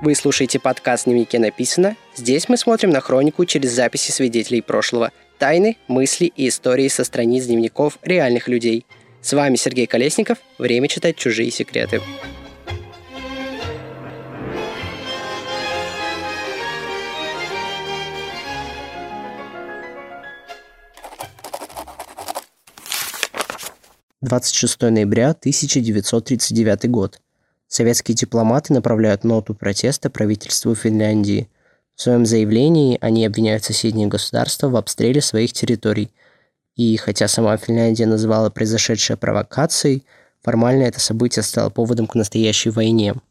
Вы слушаете подкаст «Дневнике написано». Здесь мы смотрим на хронику через записи свидетелей прошлого, тайны, мысли и истории со страниц дневников реальных людей. С вами Сергей Колесников. Время читать чужие секреты. 26 ноября 1939 год. Советские дипломаты направляют ноту протеста правительству Финляндии. В своем заявлении они обвиняют соседние государства в обстреле своих территорий. И хотя сама Финляндия называла произошедшее провокацией, формально это событие стало поводом к настоящей войне –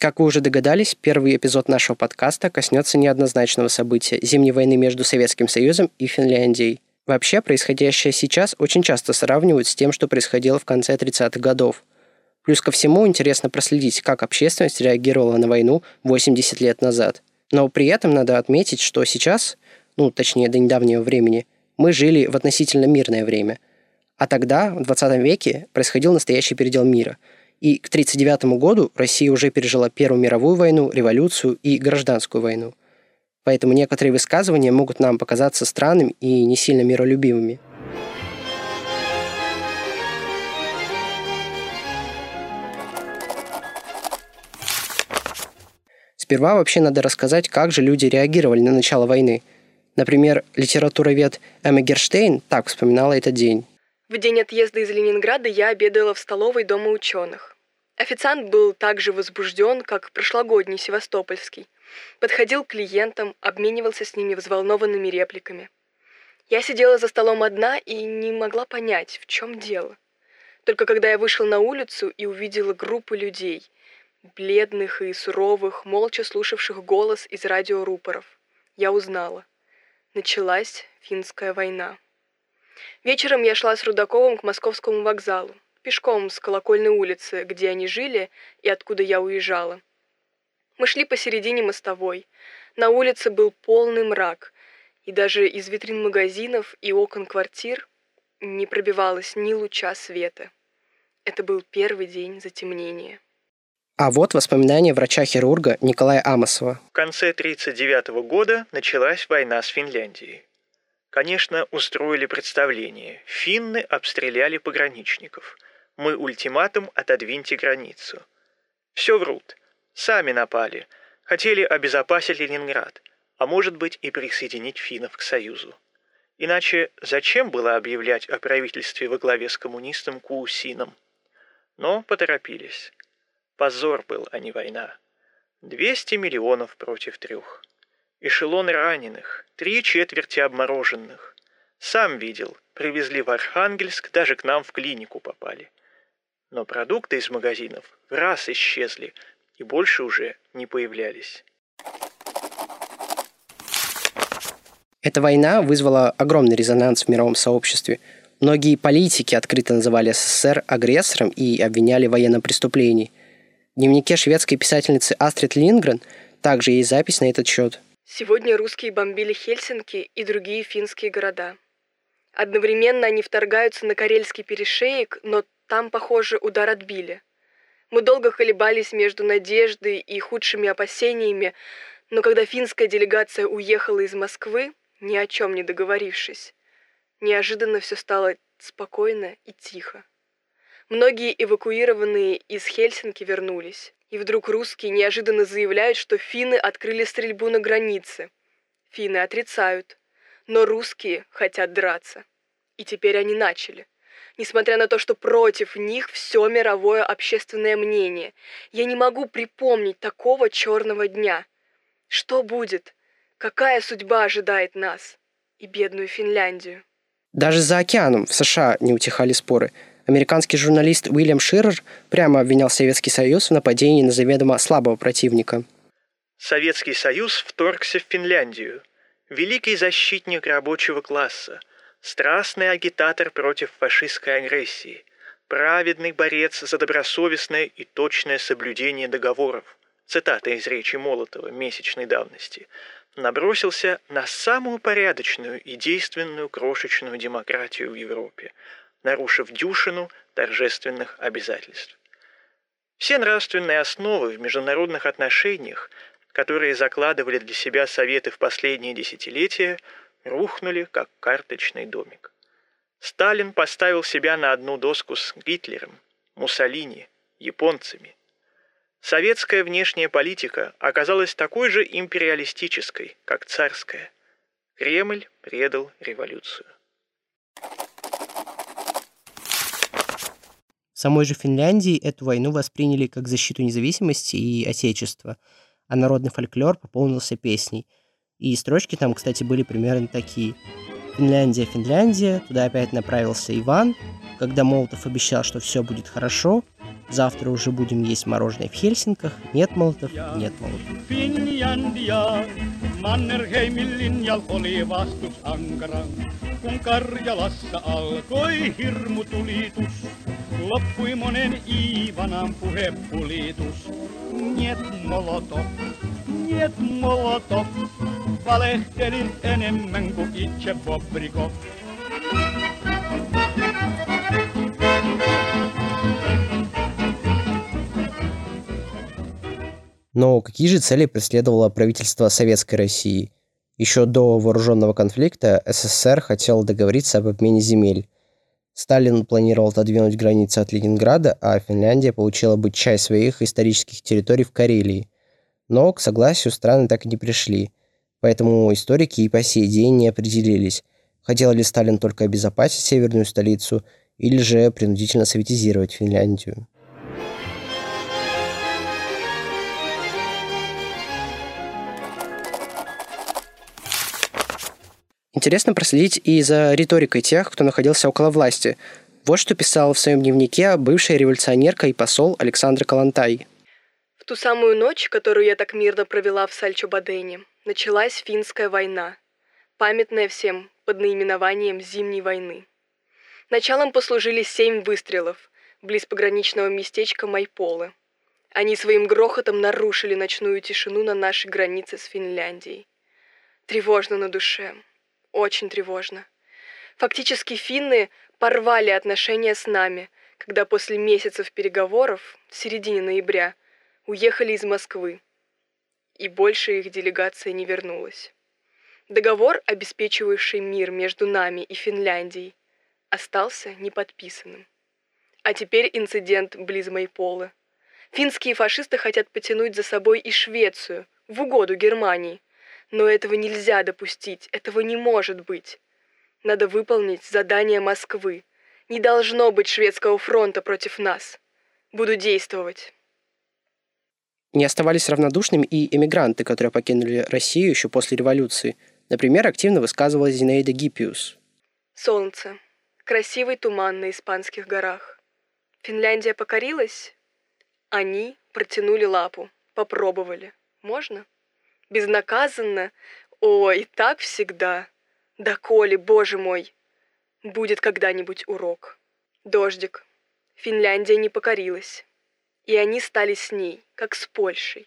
Как вы уже догадались, первый эпизод нашего подкаста коснется неоднозначного события – зимней войны между Советским Союзом и Финляндией. Вообще, происходящее сейчас очень часто сравнивают с тем, что происходило в конце 30-х годов. Плюс ко всему интересно проследить, как общественность реагировала на войну 80 лет назад. Но при этом надо отметить, что сейчас, ну, точнее, до недавнего времени, мы жили в относительно мирное время. А тогда, в 20 веке, происходил настоящий передел мира – и к 1939 году Россия уже пережила Первую мировую войну, революцию и гражданскую войну. Поэтому некоторые высказывания могут нам показаться странными и не сильно миролюбивыми. Сперва вообще надо рассказать, как же люди реагировали на начало войны. Например, литературовед Эмма Герштейн так вспоминала этот день. В день отъезда из Ленинграда я обедала в столовой Дома ученых. Официант был так же возбужден, как прошлогодний севастопольский. Подходил к клиентам, обменивался с ними взволнованными репликами. Я сидела за столом одна и не могла понять, в чем дело. Только когда я вышла на улицу и увидела группу людей, бледных и суровых, молча слушавших голос из радиорупоров, я узнала. Началась финская война. Вечером я шла с Рудаковым к московскому вокзалу, пешком с колокольной улицы, где они жили и откуда я уезжала. Мы шли посередине мостовой. На улице был полный мрак, и даже из витрин магазинов и окон квартир не пробивалось ни луча света. Это был первый день затемнения. А вот воспоминания врача-хирурга Николая Амосова. В конце 1939 года началась война с Финляндией. Конечно, устроили представление. Финны обстреляли пограничников. Мы ультиматум отодвиньте границу. Все врут. Сами напали. Хотели обезопасить Ленинград. А может быть и присоединить финнов к Союзу. Иначе зачем было объявлять о правительстве во главе с коммунистом Куусином? Но поторопились. Позор был, а не война. 200 миллионов против трех. Эшелон раненых, три четверти обмороженных. Сам видел, привезли в Архангельск, даже к нам в клинику попали. Но продукты из магазинов в раз исчезли и больше уже не появлялись. Эта война вызвала огромный резонанс в мировом сообществе. Многие политики открыто называли СССР агрессором и обвиняли в военном преступлении. В дневнике шведской писательницы Астрид Лингрен также есть запись на этот счет – Сегодня русские бомбили Хельсинки и другие финские города. Одновременно они вторгаются на Карельский перешеек, но там, похоже, удар отбили. Мы долго колебались между надеждой и худшими опасениями, но когда финская делегация уехала из Москвы, ни о чем не договорившись, неожиданно все стало спокойно и тихо. Многие эвакуированные из Хельсинки вернулись. И вдруг русские неожиданно заявляют, что финны открыли стрельбу на границе. Финны отрицают. Но русские хотят драться. И теперь они начали. Несмотря на то, что против них все мировое общественное мнение. Я не могу припомнить такого черного дня. Что будет? Какая судьба ожидает нас? И бедную Финляндию. Даже за океаном в США не утихали споры – Американский журналист Уильям Ширер прямо обвинял Советский Союз в нападении на заведомо слабого противника. Советский Союз вторгся в Финляндию. Великий защитник рабочего класса, страстный агитатор против фашистской агрессии, праведный борец за добросовестное и точное соблюдение договоров. Цитата из речи Молотова месячной давности набросился на самую порядочную и действенную крошечную демократию в Европе – нарушив дюшину торжественных обязательств. Все нравственные основы в международных отношениях, которые закладывали для себя Советы в последние десятилетия, рухнули, как карточный домик. Сталин поставил себя на одну доску с Гитлером, Муссолини, японцами. Советская внешняя политика оказалась такой же империалистической, как царская. Кремль предал революцию. В самой же Финляндии эту войну восприняли как защиту независимости и отечества, а народный фольклор пополнился песней. И строчки там, кстати, были примерно такие. Финляндия, Финляндия, туда опять направился Иван, когда Молотов обещал, что все будет хорошо, завтра уже будем есть мороженое в Хельсинках, нет Молотов, нет Молотов. Loppui monen Iivanan puhepulitus. Niet molotov, niet molotov. Valehtelin enemmän kuin itse Bobrikov. Но какие же цели преследовало правительство Советской России? Еще до вооруженного конфликта СССР хотел договориться об обмене земель. Сталин планировал отодвинуть границы от Ленинграда, а Финляндия получила бы часть своих исторических территорий в Карелии. Но к согласию страны так и не пришли. Поэтому историки и по сей день не определились, хотел ли Сталин только обезопасить северную столицу или же принудительно советизировать Финляндию. Интересно проследить и за риторикой тех, кто находился около власти. Вот что писала в своем дневнике бывшая революционерка и посол Александра Калантай. В ту самую ночь, которую я так мирно провела в Сальчо-Бадене, началась финская война, памятная всем под наименованием Зимней войны. Началом послужили семь выстрелов близ пограничного местечка Майполы. Они своим грохотом нарушили ночную тишину на нашей границе с Финляндией. Тревожно на душе, очень тревожно. Фактически финны порвали отношения с нами, когда после месяцев переговоров в середине ноября уехали из Москвы, и больше их делегация не вернулась. Договор, обеспечивающий мир между нами и Финляндией, остался неподписанным. А теперь инцидент близ Майполы. Финские фашисты хотят потянуть за собой и Швецию в угоду Германии – но этого нельзя допустить, этого не может быть. Надо выполнить задание Москвы. Не должно быть шведского фронта против нас. Буду действовать. Не оставались равнодушными и эмигранты, которые покинули Россию еще после революции. Например, активно высказывалась Зинаида Гиппиус. Солнце. Красивый туман на испанских горах. Финляндия покорилась? Они протянули лапу, попробовали. Можно? безнаказанно. Ой, так всегда. Да коли, боже мой, будет когда-нибудь урок. Дождик. Финляндия не покорилась. И они стали с ней, как с Польшей.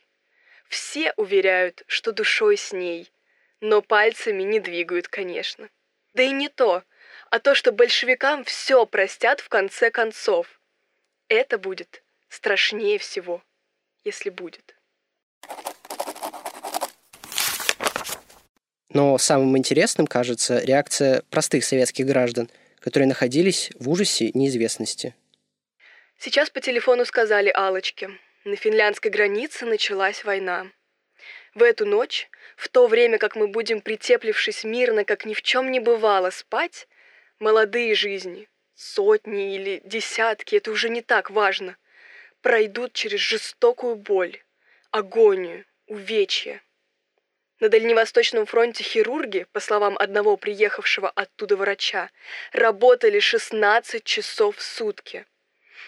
Все уверяют, что душой с ней, но пальцами не двигают, конечно. Да и не то, а то, что большевикам все простят в конце концов. Это будет страшнее всего, если будет. Но самым интересным кажется реакция простых советских граждан, которые находились в ужасе неизвестности. Сейчас по телефону сказали Алочке, на финляндской границе началась война. В эту ночь, в то время как мы будем, притеплившись мирно, как ни в чем не бывало, спать, молодые жизни, сотни или десятки, это уже не так важно, пройдут через жестокую боль, агонию, увечья, на Дальневосточном фронте хирурги, по словам одного приехавшего оттуда врача, работали 16 часов в сутки.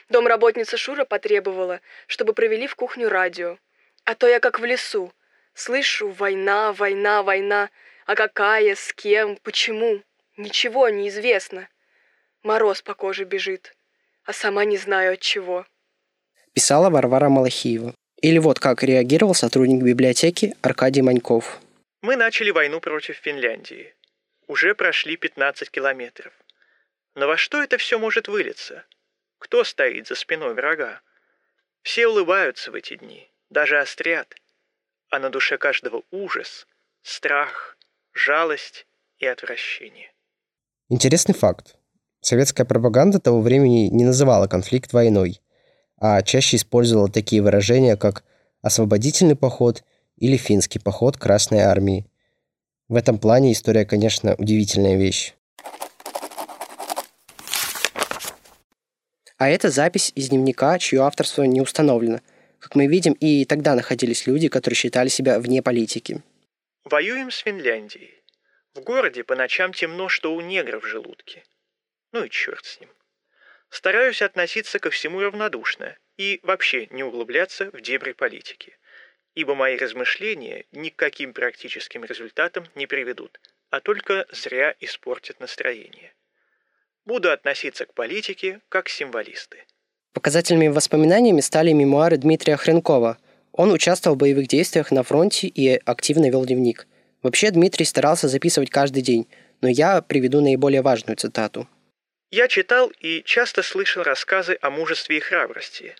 Домработница Шура потребовала, чтобы провели в кухню радио. А то я как в лесу. Слышу «война, война, война». А какая, с кем, почему? Ничего не известно. Мороз по коже бежит, а сама не знаю от чего. Писала Варвара Малахиева. Или вот как реагировал сотрудник библиотеки Аркадий Маньков. Мы начали войну против Финляндии. Уже прошли 15 километров. Но во что это все может вылиться? Кто стоит за спиной врага? Все улыбаются в эти дни, даже острят, а на душе каждого ужас, страх, жалость и отвращение. Интересный факт. Советская пропаганда того времени не называла конфликт войной, а чаще использовала такие выражения, как «освободительный поход» или «финский поход Красной Армии». В этом плане история, конечно, удивительная вещь. А это запись из дневника, чье авторство не установлено. Как мы видим, и тогда находились люди, которые считали себя вне политики. Воюем с Финляндией. В городе по ночам темно, что у негров в желудке. Ну и черт с ним. Стараюсь относиться ко всему равнодушно и вообще не углубляться в дебри политики, ибо мои размышления ни к каким практическим результатам не приведут, а только зря испортят настроение. Буду относиться к политике как символисты. Показательными воспоминаниями стали мемуары Дмитрия Хренкова. Он участвовал в боевых действиях на фронте и активно вел дневник. Вообще Дмитрий старался записывать каждый день, но я приведу наиболее важную цитату. Я читал и часто слышал рассказы о мужестве и храбрости.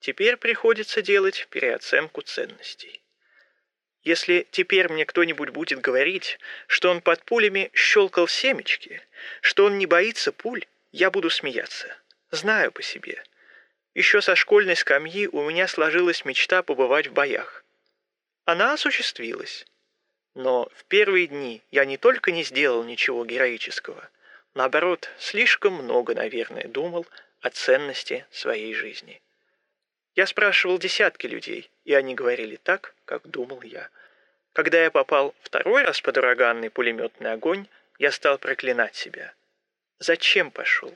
Теперь приходится делать переоценку ценностей. Если теперь мне кто-нибудь будет говорить, что он под пулями щелкал семечки, что он не боится пуль, я буду смеяться. Знаю по себе. Еще со школьной скамьи у меня сложилась мечта побывать в боях. Она осуществилась. Но в первые дни я не только не сделал ничего героического, наоборот, слишком много, наверное, думал о ценности своей жизни. Я спрашивал десятки людей, и они говорили так, как думал я. Когда я попал второй раз под ураганный пулеметный огонь, я стал проклинать себя. Зачем пошел?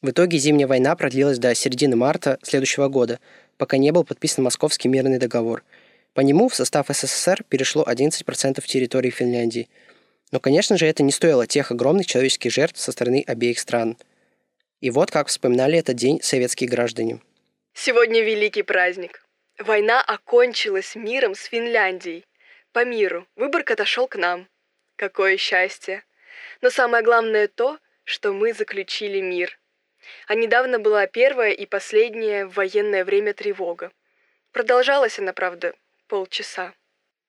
В итоге зимняя война продлилась до середины марта следующего года, пока не был подписан Московский мирный договор – по нему в состав СССР перешло 11% территории Финляндии. Но, конечно же, это не стоило тех огромных человеческих жертв со стороны обеих стран. И вот как вспоминали этот день советские граждане. Сегодня великий праздник. Война окончилась миром с Финляндией. По миру. Выборг отошел к нам. Какое счастье. Но самое главное то, что мы заключили мир. А недавно была первая и последняя в военное время тревога. Продолжалась она, правда, полчаса.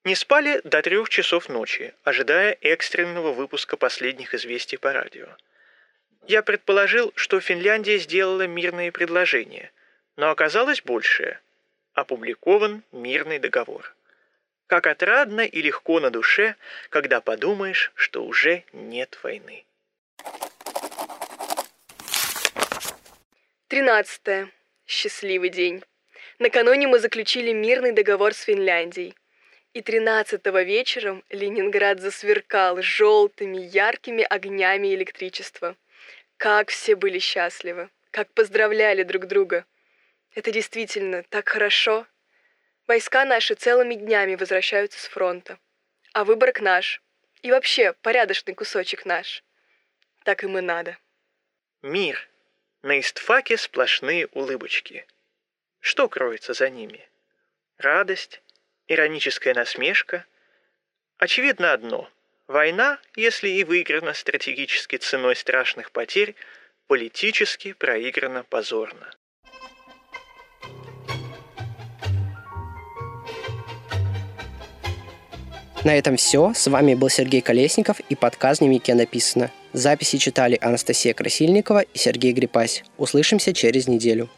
Не спали до трех часов ночи, ожидая экстренного выпуска последних известий по радио. Я предположил, что Финляндия сделала мирные предложения, но оказалось большее. Опубликован мирный договор. Как отрадно и легко на душе, когда подумаешь, что уже нет войны. 13. Счастливый день. Накануне мы заключили мирный договор с Финляндией. И 13-го вечером Ленинград засверкал желтыми, яркими огнями электричества. Как все были счастливы, как поздравляли друг друга. Это действительно так хорошо. Войска наши целыми днями возвращаются с фронта. А выборг наш. И вообще порядочный кусочек наш. Так им и надо. Мир. На истфаке сплошные улыбочки. Что кроется за ними? Радость? Ироническая насмешка? Очевидно одно. Война, если и выиграна стратегически ценой страшных потерь, политически проиграна позорно. На этом все. С вами был Сергей Колесников и подкаст «Дневнике написано». Записи читали Анастасия Красильникова и Сергей Грипась. Услышимся через неделю.